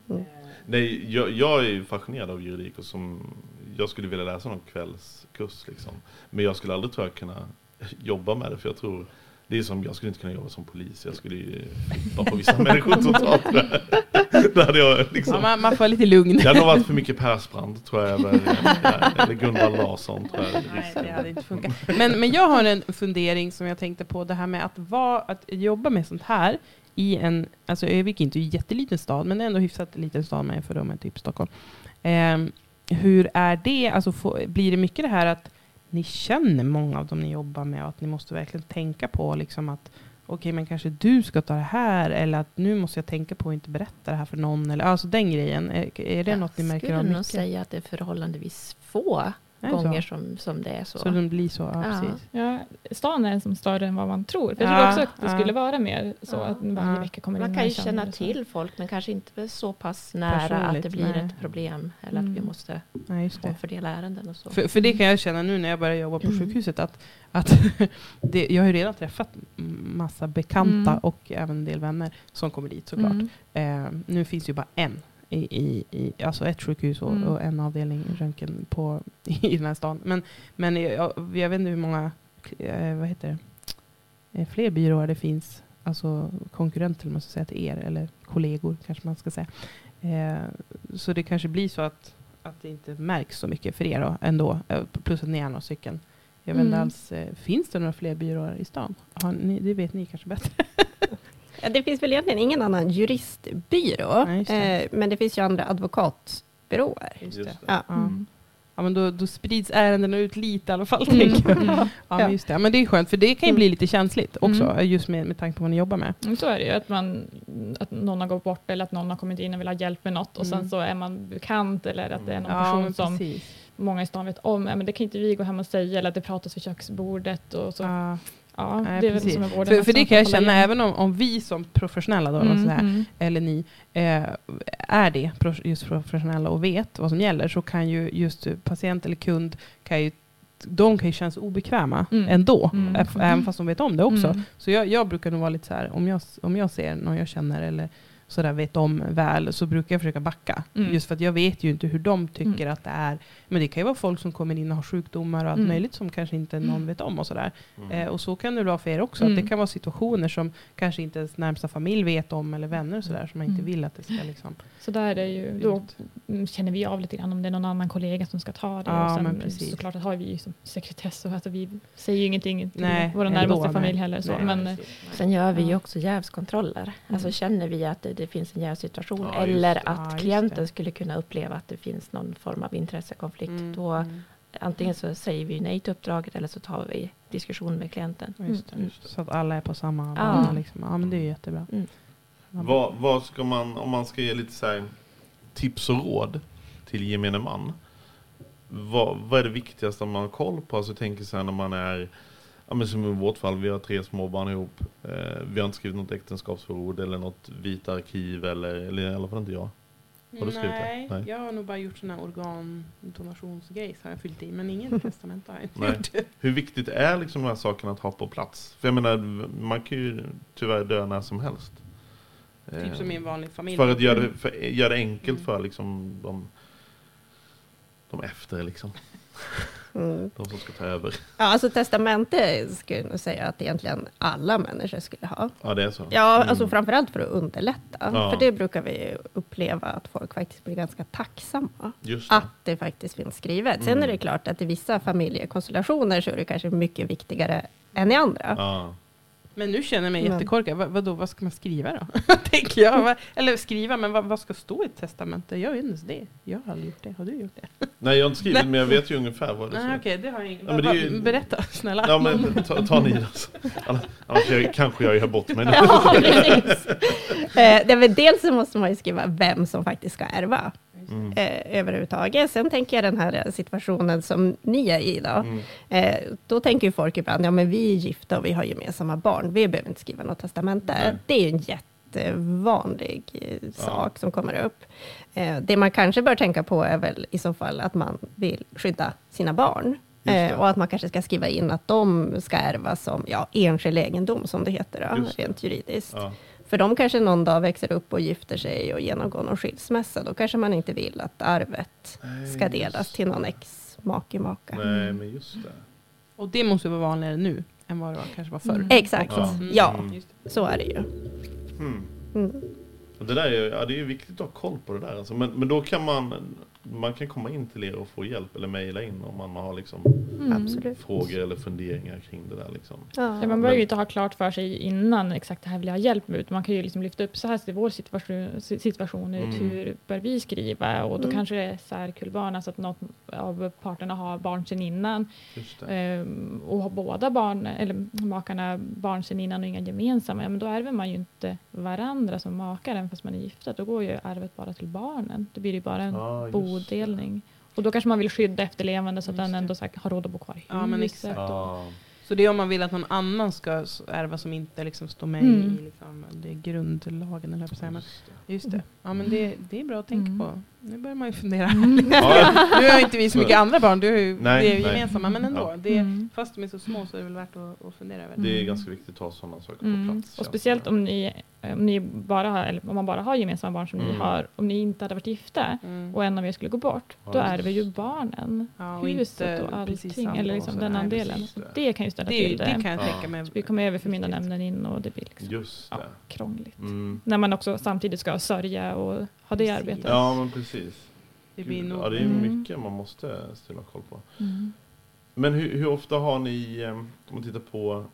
Nej, jag, jag är ju fascinerad av juridik och som, jag skulle vilja läsa någon kvällskurs liksom. Men jag skulle aldrig tror jag kunna jobba med det för jag tror det är som, jag skulle inte kunna jobba som polis. Jag skulle ju på vissa människor totalt. Det hade jag liksom. Ja, man, man får lite lugn. Det hade nog varit för mycket Persbrandt tror jag. Eller, eller Gunvald Larsson tror jag. Nej, det hade inte funkat. Men, men jag har en fundering som jag tänkte på, det här med att, vara, att jobba med sånt här i en, alltså Övik är inte en jätteliten stad, men ändå hyfsat liten stad med för dem är typ Stockholm. Ehm, hur är det, alltså få, blir det mycket det här att ni känner många av dem ni jobbar med och att ni måste verkligen tänka på liksom att okej, men kanske du ska ta det här eller att nu måste jag tänka på att inte berätta det här för någon eller alltså den grejen. Är, är det något ni märker av Jag skulle nog mycket? säga att det är förhållandevis få Så? gånger som, som det är så. Så den blir så, ja, Ja. precis. Ja, stan är som större än vad man tror. För jag Ja, tror också att det ja. skulle vara mer så Ja. att varje Ja. vecka kommer in Man kan ju känna till folk men kanske inte så pass nära att Personligt, det blir nej. ett problem. Eller att vi Mm. måste Nej, just det. omfördela ärenden och så. För, för det kan jag känna nu när jag börjar jobba på Mm. sjukhuset att, att det, jag har ju redan träffat massa bekanta Mm. och även en del vänner som kommer dit såklart. Mm. Eh, nu finns ju bara en, i, i, i, alltså ett sjukhus och, Mm. och en avdelning röntgen på, i den här stan. Men, men jag, jag vet inte hur många, eh, vad heter det, eh, fler byråer det finns, alltså konkurrenter måste säga till er, eller kollegor kanske man ska säga. Eh, så det kanske blir så att, att det inte märks så mycket för er då, ändå, plus att ni är några stycken. Jag vet inte Mm. alls, finns det några fler byråer i stan? Ni, det vet ni kanske bättre. Ja, det finns väl egentligen ingen annan juristbyrå, Nej, eh, men det finns ju andra advokatbyråer. Ja. Ja. Mm. Ja, men då, då sprids ärendena ut lite i alla fall. Mm. Mm. Ja, Ja. men just det. Ja, men det är skönt, för det kan ju bli lite känsligt också, Mm. just med, med tanke på vad ni jobbar med. Så är det ju, att, man, att någon har gått bort eller att någon har kommit in och vill ha hjälp med något och Mm. sen så är man bekant eller att det är någon Ja, person men som precis. många i stan vet om. Ja, men det kan inte vi gå hem och säga eller att det pratas vid köksbordet och så. Ja, nej, det är väl som vården för, för det kan jag känna, igen. även om, om vi som professionella, då, Mm, här, mm. eller ni, eh, är det, just professionella och vet vad som gäller, så kan ju just patient eller kund, kan ju, de kan ju känna sig obekväma Mm. ändå, Mm. även fast de vet om det också. Mm. Så jag, jag brukar nog vara lite så här, om jag, om jag ser någon jag känner eller sådär vet om väl, så brukar jag försöka backa. Mm. Just för att jag vet ju inte hur de tycker att det är. Men det kan ju vara folk som kommer in och har sjukdomar och allt Mm. möjligt som kanske inte någon Mm. vet om och sådär. Mm. Eh, och så kan det vara för er också. Mm. Att det kan vara situationer som kanske inte ens närmsta familj vet om eller vänner och sådär som man inte Mm. vill att det ska liksom... Så där är ju, då mm, känner vi av lite grann om det är någon annan kollega som ska ta det. Ja, och men sen precis. såklart att har vi ju som sekretess och att vi säger ju ingenting till Nej, vår närmaste nej. familj heller. Så. Nej, men, eh. Sen gör vi ju också jävskontroller. Alltså känner vi att det, det finns en jävsituation Ja, eller att Ja, klienten skulle kunna uppleva att det finns någon form av intressekonflikt. Mm, Då mm. antingen så säger vi nej till uppdraget eller så tar vi diskussion med klienten. Just det, Mm. just det. Så att alla är på samma Ja. bana. Liksom. Ja, men det är ju jättebra. Mm. Vad, vad ska man, om man ska ge lite så här tips och råd till gemene man. Vad, vad är det viktigaste man har koll på? Alltså jag tänker så här när man är, ja men som i vårt fall, vi har tre små barn ihop. Eh, vi har inte skrivit något äktenskapsförord eller något vita arkiv eller, eller i alla fall inte jag. Har du skrivit Nej, det? Nej. jag har nog bara gjort sådana organdonationsgrejs har jag fyllt i. Men ingen testament har jag inte Nej. gjort. Hur viktigt är liksom de här sakerna att ha på plats? För jag menar, man kan ju tyvärr dö när som helst. Eh, Typ som i en vanlig familj. För att göra det, för, göra det enkelt för liksom de, de efter liksom. Mm. De som ska ta över. Ja, alltså testamente skulle jag nog säga att egentligen alla människor skulle ha. Ja, det är så. Ja, Mm. alltså framförallt för att underlätta. Ja. För det brukar vi uppleva att folk faktiskt blir ganska tacksamma. Just det. Att det faktiskt finns skrivet. Sen Mm. är det klart att i vissa familjekonstellationer så är det kanske mycket viktigare än i andra. Ja. Men nu känner jag mig Men- jättekorkad. Vad, vadå, vad ska man skriva då? Tänker jag. Va- Eller skriva, men vad, vad ska stå i ett testamente? Jag vet inte ens det. Jag har aldrig gjort det. Har du gjort det? Nej, jag har inte skrivit, Nej. men jag vet ju ungefär vad det Nej, står. okej, det har jag ingen. Ja, är ju- Berätta, snälla. Ja, men ta, ta ni alltså. Annars- jag, kanske jag gör bort mig nu. Ja, precis. Eh, är dels så måste man ju skriva vem som faktiskt ska ärva. Mm. Eh, överhuvudtaget. Sen tänker jag den här situationen som ni är i då. Mm. Eh, då tänker ju folk ibland, ja men vi är gifta och vi har gemensamma barn. Vi behöver inte skriva något testamente. Nej. Det är en jättevanlig eh, sak som kommer upp. Eh, det man kanske bör tänka på är väl i så fall att man vill skydda sina barn. Eh, och att man kanske ska skriva in att de ska ärva som ja, enskild egendom, som det heter då, rent juridiskt. Ja. För de kanske någon dag växer upp och gifter sig och genomgår någon skilsmässa. Då kanske man inte vill att arvet Nej, ska delas till någon ex-make, maka. Nej, men just det. Och det måste vara vanligare nu än vad det var, kanske var förr. Mm. Exakt, Ja. Mm. ja, Mm. Så är det ju. Mm. Mm. Det, där är, ja, det är ju viktigt att ha koll på det där. Alltså. Men, men då kan man, man kan komma in till er och få hjälp eller mejla in om man har liksom Absolut. frågor eller funderingar kring det där. Liksom. Ja. Ja, man behöver ju inte ha klart för sig innan exakt det här vill jag ha hjälp med. utan Man kan ju liksom lyfta upp så här ser vår situation, situation ut, Mm. hur bör vi skriva? Och då Mm. kanske det är särkullbarn, alltså att något av parterna har barn sedan innan. Just det. Ehm, och har båda barn, eller makarna barn sedan innan och inga gemensamma, ja, men då ärver man ju inte varandra som makar, även fast man är gifta. Då går ju arvet bara till barnen. Då blir det ju bara en Ja, just bodelning. Och då kanske man vill skydda efterlevande så att Just den ändå här, har råd att bo kvar i huset. Ja, men det. exakt. Ja. Så det är om man vill att någon annan ska ärva som inte liksom står med Mm. i liksom, det grundlagen. Eller jag på säga. Men Just det. just det. Ja, men det, det är bra att tänka Mm. på. Nu börjar man ju fundera. Ja, nu har inte vi så mycket andra barn, du har ju, Nej, det är ju nej. gemensamma. Men ändå, Ja. det, Mm. fast de är så små så är det väl värt att, att fundera över. det är Mm. ganska viktigt att ha sådana saker på Mm. plats. Och speciellt om ni, om ni bara har, eller om man bara har gemensamma barn som Mm. ni har, om ni inte hade varit gifta Mm. och en av er skulle gå bort, Ja, då ärver ju barnen Ja, och huset och allting, eller liksom så. den andelen. det. Det kan ju ställa det, är till det det. kan jag Ja. tänka mig. Så vi kommer överförmynda nämnden in och det blir liksom Just ja, det. krångligt. Mm. När man också samtidigt ska sörja och ha det arbetet. Ja, men precis. Det blir Gud, nog... ja, det är Mm. mycket man måste ställa koll på. Mm. Men hur, hur ofta har ni, eh, om man tittar på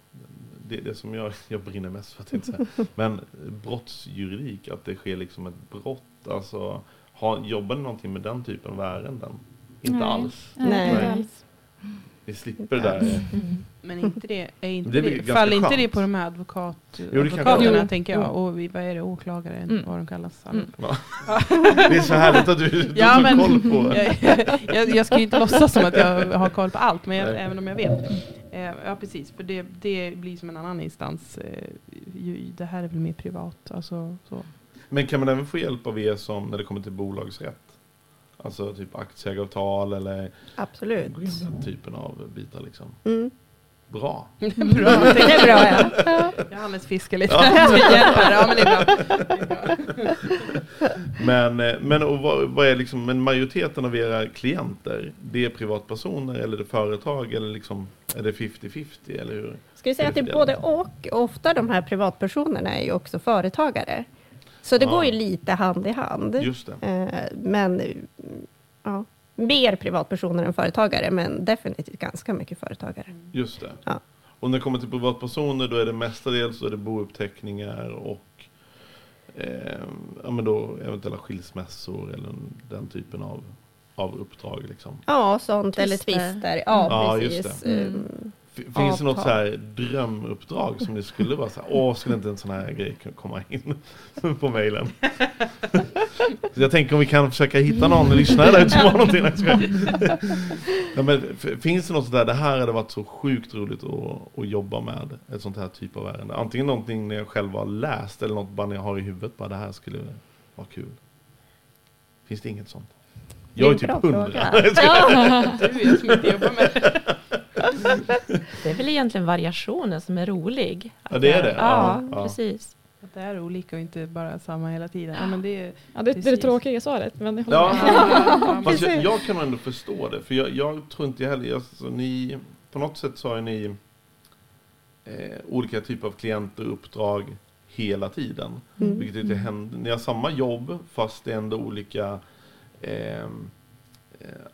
det, det som jag, jag brinner mest för, säga. men brottsjuridik, att det sker liksom ett brott, alltså har, jobbar ni någonting med den typen av ärenden? Inte Nej. alls. Nej, Nej. Ni slipper det där. Mm. Men inte det, är inte Det är det, faller inte det på de här advokat, kanske advokaterna, gör. tänker jag. Jo. Och vi, vad är det, åklagare, Mm. vad de kallas. Mm. Det är så härligt att du, du Ja, tog men- koll på. jag, jag, jag ska ju inte låtsas som att jag har koll på allt, men jag, även om jag vet. Eh, ja, precis. För det, det blir som en annan instans. Eh, det här är väl mer privat. Alltså, så. Men kan man även få hjälp av er som när det kommer till bolagsrätt? Alltså typ aktieägaravtal eller Absolut. den typen av bitar liksom. Mm. Bra. bra. Det är bra, ja. Jag hann fiska lite. Ja. Ja, men det är bra. Det är bra. Men, eh, men och vad, vad är liksom, men majoriteten av era klienter, det är privatpersoner eller är det företag eller liksom, är det 50-50 eller hur? Ska vi säga att det är både och. Ofta de här privatpersonerna är ju också företagare. Så det Ja. går ju lite hand i hand. Just det. Eh, men ja, mer privatpersoner än företagare, men definitivt ganska mycket företagare. Just det. Ja. Och när det kommer till privatpersoner då är det mestadels så är det bouppteckningar och eh, ja, men då eventuella skilsmässor eller den typen av, av uppdrag. Liksom. Ja, sånt eller Twister. twister. Ja, Ja, just precis. det. Mm. Finns det något så här drömuppdrag som det skulle vara så här, åh, skulle inte en sån här grej kunna komma in på mejlen? Jag tänker om vi kan försöka hitta någon lyssnare där som har någonting. Jag ja, men, finns det något sådär, det här hade varit så sjukt roligt att, att jobba med, ett sånt här typ av ärende. Antingen någonting ni själva har läst eller något bara ni har i huvudet, bara det här skulle vara kul. Finns det inget sånt? Jag är är typ hundra. Du är jag som inte jobbar med det. Det är väl egentligen variationen som är rolig. Ja, det är det. Ja, Ja, ja. precis. Att det är olika och inte bara samma hela tiden. Ja, men det är, Ja, det, det är det tråkiga svaret, men jag håller Ja, med. Fast jag, jag kan ändå förstå det, för jag, jag tror inte heller, jag, så ni, på något sätt så har ni eh, olika typer av klienter och uppdrag hela tiden. Mm. Vilket inte händer, ni har samma jobb fast det är ändå olika eh,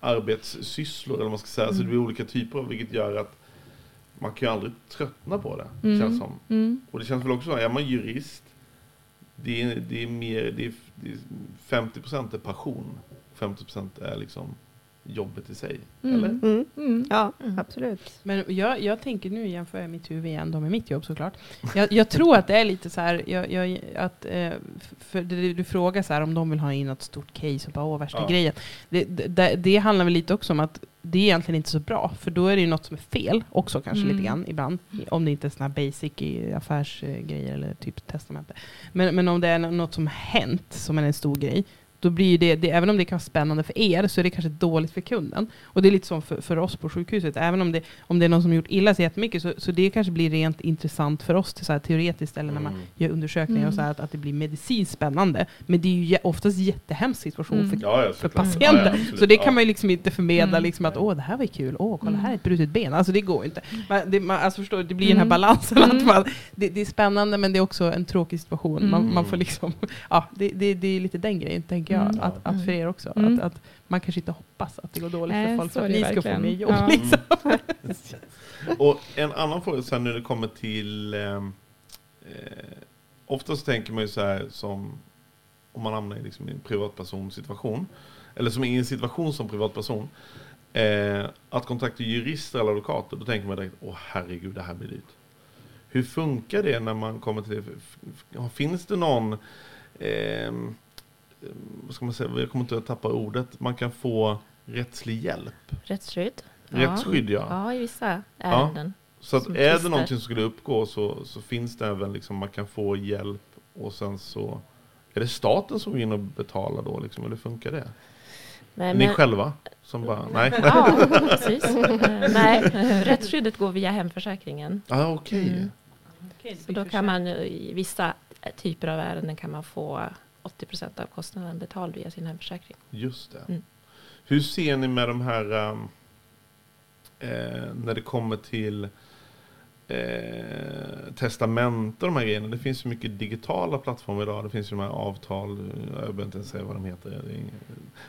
arbetssysslor, eller vad man ska säga. Så det blir olika typer av, vilket gör att man kan ju aldrig tröttna på det, Mm. känns som. Mm. Och det känns väl också så, är man jurist, det är, det är mer, det är, det är 50% är passion, 50% är liksom jobbet i sig. Mm. Eller? Mm. Mm. Ja, Mm. absolut. Men jag, jag tänker nu jämför jag mitt huvud igen då med mitt jobb såklart. Jag, jag tror att det är lite så här, jag, jag, att, eh, för du frågar så här om de vill ha in något stort case och bara åh värsta Ja. grejen. Det, det, det handlar väl lite också om att det är egentligen inte så bra, för då är det ju något som är fel också kanske Mm. lite grann ibland. Om det inte är såna här basic affärsgrejer eller typ testamente. Men, men om det är något som har hänt som är en stor grej, då blir det, det, även om det kan vara spännande för er, så är det kanske dåligt för kunden. Och det är lite som för, för oss på sjukhuset, även om det, om det är någon som gjort illa sig jättemycket, så, så det kanske blir rent intressant för oss, till så här, teoretiskt, eller när man Mm. gör undersökningar Mm. och så här, att, att det blir medicinskt spännande. Men det är ju oftast jättehemsk situation Mm. för Ja, ja, för patienten. Ja, så det kan man ju liksom inte förmedla Mm. liksom att åh det här var kul, åh kolla Mm. här är ett brutet ben. Alltså det går ju inte. Man, det, man, alltså förstår, du, det blir den här Mm. balansen Mm. att man, det, det är spännande men det är också en tråkig situation. Man, Mm. man får liksom, ja det, det, det är lite den grejen tänker jag, Mm. att, att för er också. Mm. Att, att man kanske inte hoppas att det går dåligt Nej, för folk så för att ni ska få mer jobb. Ja. Liksom. Och en annan fråga sen när det kommer till eh, eh, Oftast tänker man ju så här som om man hamnar i, liksom, i en privatpersonsituation eller som i en situation som privatperson eh, att kontakta jurister eller advokater då tänker man direkt åh herregud det här blir dyrt. Hur funkar det när man kommer till det? Finns det någon eh, vad ska man säga, jag kommer inte att tappa ordet, man kan få rättslig hjälp. Rättsskydd. Rättsskydd ja. Ja, i vissa ärenden. Så att är det någonting som skulle uppgå så, så finns det även liksom, man kan få hjälp och sen så är det staten som går in och betalar då liksom, eller funkar det? Nej, Ni men- själva som bara, nej? Ja, precis. Eh, Nej, rättsskyddet går via hemförsäkringen. Ja, ah, okej. Mm. Så då kan man i vissa typer av ärenden kan man få 80 procent av kostnaden betald via sin hemförsäkring. Just det. Mm. Hur ser ni med de här eh, när det kommer till eh, testament och de här grejerna. Det finns ju mycket digitala plattformar idag. Det finns ju de här avtal, jag behöver inte ens säga vad de heter.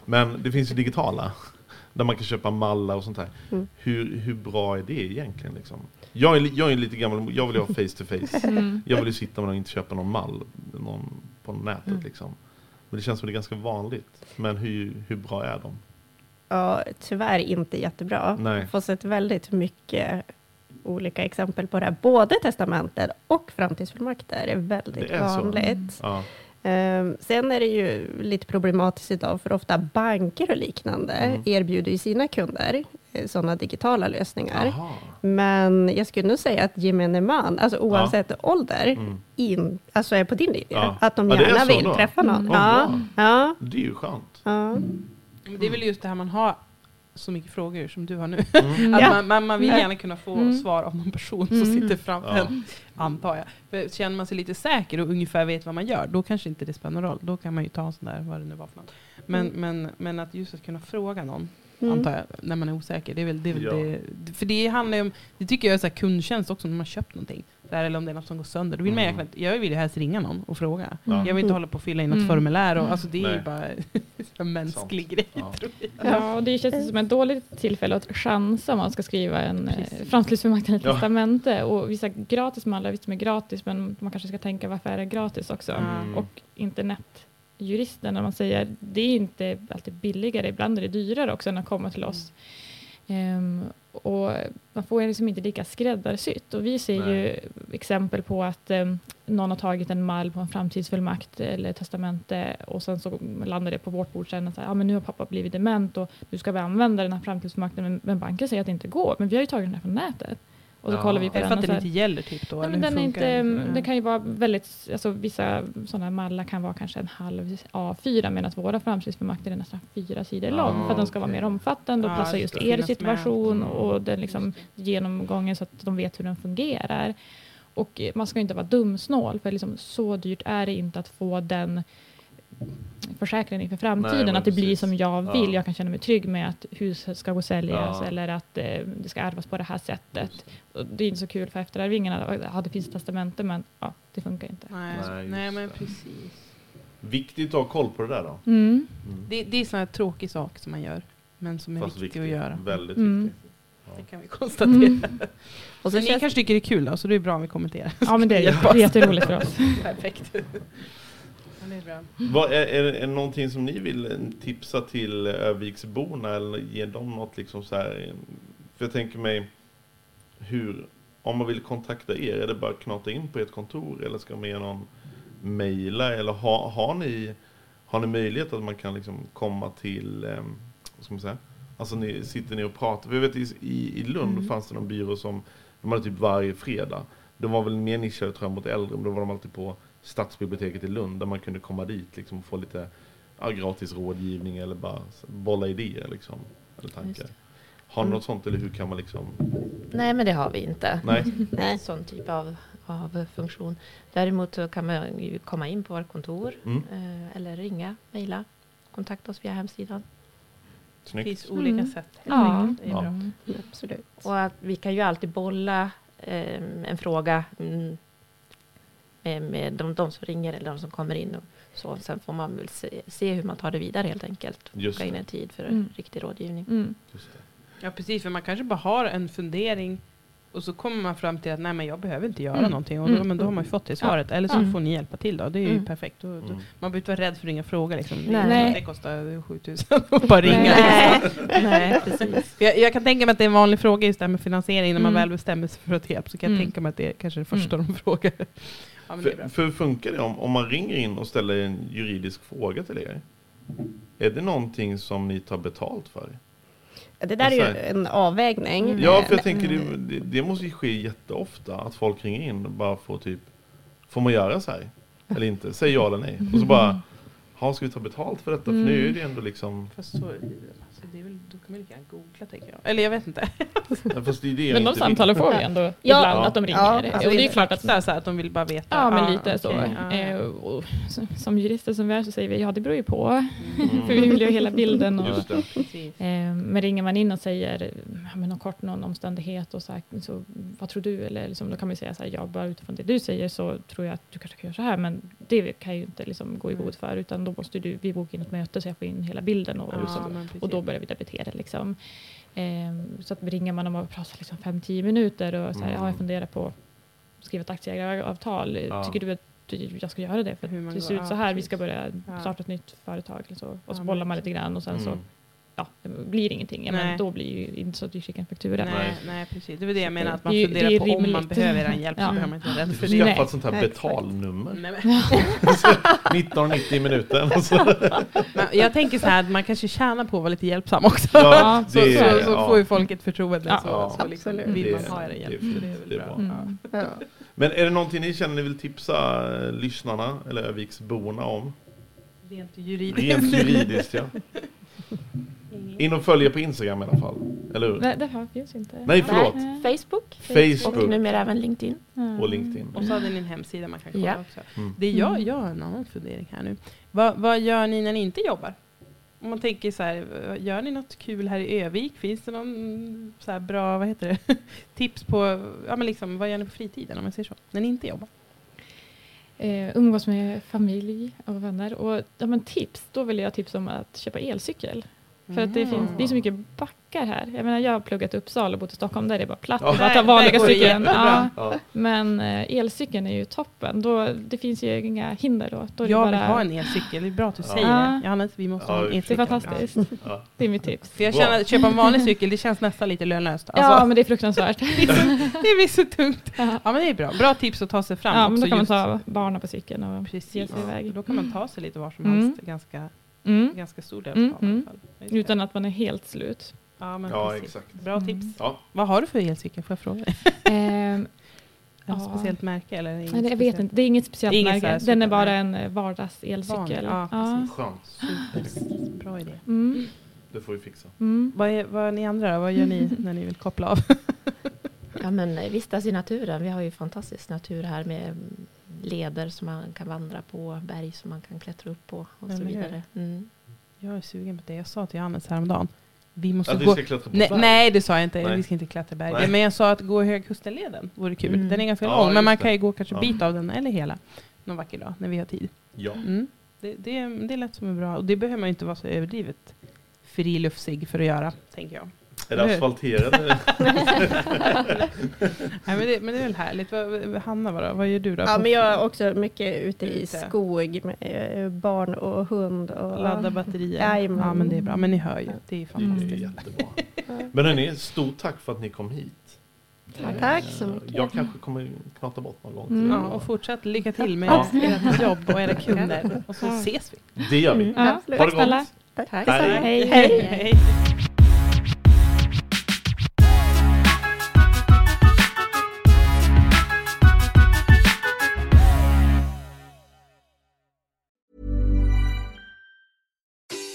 Men det finns ju digitala. Där man kan köpa mallar och sånt här. Mm. Hur, hur bra är det egentligen? Liksom? Jag, är, jag är lite gammal, jag vill ju ha face to face. Mm. Jag vill ju sitta med någon och inte köpa någon mall någon, på nätet. Mm. Liksom. Men det känns som det är ganska vanligt. Men hur, hur bra är de? Ja, tyvärr inte jättebra. Nej. Jag har sett väldigt mycket olika exempel på det här. Både testamenten och framtidsfullmakter är väldigt Det är vanligt. Ja. Ehm, sen är det ju lite problematiskt idag, för ofta banker och liknande Mm. erbjuder ju sina kunder eh, sådana digitala lösningar. Aha. Men jag skulle nog säga att gemene man, alltså oavsett ålder, Mm. in, alltså är på din linje. Ja. Att de Ja, gärna så vill då. träffa någon. Mm. Ja, ja, Det är ju skönt. ja. Men Det är väl just det här man har så mycket frågor som du har nu. Mm. Att Ja. man, man, man vill Mm. gärna kunna få Mm. svar av någon person Mm. som sitter framför Ja. en, antar jag. För känner man sig lite säker och ungefär vet vad man gör, då kanske inte det spelar någon roll. Då kan man ju ta en sån där, vad det nu var för något. Men, men, men att just att kunna fråga någon, Mm. antar jag, när man är osäker. Det är väl, det är väl Ja. det. För det handlar ju om, det tycker jag är så här kundtjänst också när man köpt någonting. Här, eller om det är något som går sönder. Då vill man Mm. jag vill ju helst ringa någon och fråga. Ja. Jag vill inte hålla på och fylla in något Mm. formulär. Och, alltså det är ju Nej. bara en mänsklig Sant. grej. Ja. Tror jag. Ja, och det känns som ett dåligt tillfälle att chansa om man ska skriva en eh, framtidsfullmakt eller Ja. testamente. Och vissa gratis mallar, visst de är gratis, men man kanske ska tänka varför är det gratis också? Mm. Och internetjuristen, när man säger, det är inte alltid billigare, ibland är det dyrare också än att komma till oss. Ehm, och man får liksom inte lika skräddarsytt. Och vi ser ju exempel på att ehm, någon har tagit en mall på en framtidsfullmakt eller testamente och sen så landar det på vårt bord sen att ja, men nu har pappa blivit dement och nu ska vi använda den här framtidsfullmakten men, men banken säger att det inte går. Men vi har ju tagit den här från nätet. Och så Ja. kollar vi på Är det den. för att den inte gäller typ då? Nej, men den är inte, det kan ju vara väldigt, alltså vissa sådana mallar kan vara kanske en halv A4 medan våra framtidsfullmakter är nästan fyra sidor lång för att de ska vara mer omfattande och Ja, passa just er situation med. och den liksom genomgången så att de vet hur den fungerar. Och eh, man ska inte vara dumsnål för liksom, så dyrt är det inte att få den försäkringen inför framtiden, Nej, att det blir precis. som jag vill. Ja. Jag kan känna mig trygg med att huset ska gå säljas Ja. eller att eh, det ska ärvas på det här sättet. Och det är inte så kul för efterarvingarna. Ja, det finns testamente, men ja, det funkar inte. Nej, Nej, nej, men det. precis. Viktigt att ha koll på det där då. Mm. Mm. Det, det är sådana här tråkig sak som man gör, men som är Fast viktig att göra. Väldigt Mm. viktigt. Det kan vi konstatera. Mm. Och Så så ni känns, kanske tycker det är kul då, så det är bra om vi kommenterar. Ja, men det är, det är jätteroligt för oss. Perfekt. Det är bra. Vad, är, är, är det någonting som ni vill eh, tipsa till Öviksborna eller ge dem något liksom så här? eh, För jag tänker mig hur, om man vill kontakta er, är det bara att knata in på ert kontor eller ska man ge någon mejla eller ha, har ni har ni möjlighet att man kan liksom komma till, eh, vad ska man säga, alltså ni sitter ner och pratar, jag vet i, i i Lund Mm. fanns det någon byrå som, de hade typ varje fredag, de var väl mer nischade tror jag mot äldre, men då var de alltid på stadsbiblioteket i Lund där man kunde komma dit liksom, och få lite ja, gratis rådgivning eller bara bolla idéer liksom, eller tankar. Har ni Mm. något sånt eller hur kan man liksom? Nej, men det har vi inte. Nej. Nej. En sån typ av, av funktion. Däremot så kan man ju komma in på vårt kontor Mm. eh, eller ringa, mejla, kontakta oss via hemsidan. Det Snyggt. finns olika Mm. sätt. Ja. Det Ja. absolut. Och att vi kan ju alltid bolla eh, en fråga mm, med, de, de som ringer eller de som kommer in. Och så. Sen får man väl se, se hur man tar det vidare helt enkelt. Just Boka in en tid för Mm. riktig rådgivning. Mm. Ja, precis. För man kanske bara har en fundering och så kommer man fram till att nej, men jag behöver inte göra Mm. någonting. Och då, Mm. men då har man ju fått det svaret. Eller så Mm. får ni hjälpa till då. Det är ju Mm. perfekt. Då, då, Mm. man behöver inte vara rädd för att ringa och fråga. Liksom. Nej. Det kostar 7000 att bara ringa. Nej, liksom. nej, precis. Jag, jag kan tänka mig att det är en vanlig fråga just det här med finansiering. När man Mm. väl bestämmer sig för att hjälp så kan jag Mm. tänka mig att det är kanske det första de frågar. Ja, är. För, för hur funkar det om, om man ringer in och ställer en juridisk fråga till er? Är det någonting som ni tar betalt för? Det där är ju Alltså- en avvägning. Mm. Ja, för jag tänker det, det, måste ju ske jätteofta att folk ringer in och bara får typ Får man göra så här? Eller inte? Säg ja eller nej. Och så bara Ha, ska vi ta betalt för detta? För nu är det ändå liksom Fast så, alltså, det är väl, då kan man lika gärna googla tänker jag. Eller jag vet inte. ja, Fast det är det Men de samtalen får vi ändå Ja. ibland, Ja. att de ringer. Ja, och alltså det är det- klart att Så, här, så här, att de vill bara veta. Ja, men Ah, lite så. okej. Ah, Eh, och, som jurister som vi är så säger vi ja, det beror ju på. Mm. För vi vill ju ha hela bilden. Och, det. Eh, men ringer man in och säger ja, men någon kort någon omständighet och så, här, så vad tror du? Eller liksom, då kan man ju säga så här, ja, bara utifrån det du säger så tror jag att du kanske kan göra så här. Men det kan jag ju inte liksom gå i god för utan då måste du, vi boka in ett möte så jag får in hela bilden. Och, Ja, liksom, och då börjar vi debitera. Liksom. Ehm, så att ringer man och pratar liksom 5-10 minuter och så här, Mm. ja, jag funderar på att skriva ett aktieägaravtal. Ja. Tycker du att jag ska göra det? För Hur man det ser går- ut så ja, här, vi ska börja Ja. starta ett nytt företag. Eller så. Och så Ja, bollar man lite grann och sen så Mm. Ja, det blir ingenting. Ja, men då blir ju inte så att vi skickar en faktura. Nej, Nej. precis. Det är det jag menar, att man Det är- funderar det är på om man behöver en hjälp. Ja. Så behöver man inte vara rädd för det. skaffa ett sånt här betalnummer. Nej, men, 19,90 i minuten. Så. jag tänker så här, att man kanske tjänar på att vara lite hjälpsam också. Ja, så, det så, så ja. får ju folk ett förtroende. Ja. så, Ja, så liksom vill Det- man ha er hjälp. det är så det Det bra. Mm. Men är det någonting ni känner ni vill tipsa eh, lyssnarna eller Öviksborna om? Rent juridiskt. Rent juridiskt ja. In och följ er på Instagram i alla fall. Eller hur? Nej, det här finns inte. Nej, förlåt. Nej. Facebook. Facebook. Och numera även LinkedIn. Mm. Och LinkedIn. Och så hade ni en hemsida man kan kolla Ja. också. Mm. Det jag, Mm. jag har en annan fundering här nu. Vad, vad gör ni när ni inte jobbar? Om man tänker så här, gör ni något kul här i Övik? Finns det någon så här bra, vad heter det, tips på, ja men liksom, vad gör ni på fritiden om man säger så? När ni inte jobbar? Eh, umgås med familj och vänner. Och ja, men tips, då vill jag tipsa om att köpa elcykel. För att det, Mm. finns, det är så mycket backar här. Jag menar, jag har pluggat i Uppsala och bott i Stockholm, där är det bara platt. Ja. Det är bara ta vanliga cykeln. Ja, Ja. men eh, elcykeln är ju toppen. Då, det finns ju inga hinder då. då är det Jag bara, vill ha en elcykel, det är bra att du Ja. säger Ja. det. Johannes, vi måste Ja, ha en det är Det är fantastiskt. Ja. Det är mitt tips. För jag känner att köpa en vanlig cykel, det känns nästan lite lönlöst. ja, Alltså, men det är fruktansvärt. det, blir så tungt. ja. Ja men det är bra. Bra tips att ta sig fram ja, men då kan man just- ta barnen på cykeln och ge Precis. sig iväg. Då kan man ta sig lite var som Mm. helst. Ganska, Mm. ganska stor del Mm, av i alla mm. fall. Just det. Utan att man är helt slut. Ja, men Ja, precis. exakt. Bra Mm. tips. Ja. Vad har du för elcykel? Får jag fråga dig? Ehm, Är det Ja. speciellt märke? Eller nej, det- jag vet inte, det är inget speciellt Inget märke. Den är bara en eh, vardagselcykel. Ja, Ja. Skönt. Bra idé. Mm. Det får vi fixa. Mm. Vad är, vad är ni andra då? Vad gör ni när ni vill koppla av? Ja, men eh, vistas i naturen. Vi har ju fantastisk natur här med leder som man kan vandra på, berg som man kan klättra upp på och Ja, så vidare. Mm. Jag är sugen på det. Jag sa till Johannes häromdagen. Vi måste Att vi gå... ska klättra på Nej, berg. nej, det sa jag inte. Nej. Vi ska inte klättra berg. Nej. Men jag sa att gå Högkustenleden vore kul. Mm. Den är ganska Ja, lång, men man kan ju gå kanske Ja. bit av den, eller hela. Någon vacker dag, när vi har tid. Ja. Mm. Det, det, det lät som en bra... Och det behöver man inte vara så överdrivet friluftsig för att göra, tänker jag. Är det asfalterade? Nej, men, det, men det är väl härligt. Hanna, vad, vad gör du då? Ja, men jag är också mycket ute i Ute. skog med eh, barn och hund. Och, Ladda batterier. Jajamän. Ja, men det är bra. Men ni hör ju, det är ju Det är fantastiskt. jättebra. Men hörni, stort tack för att ni kom hit. Tack så Eh, mycket. Jag kanske kommer knata bort någon gång. Mm. Ja, och fortsatt lycka till med Ja. ert jobb och era kunder. Och så ses vi. Det gör vi. Mm. Ja. Ha det tack gott. Tack. Hej. Hej. Hej. Hej.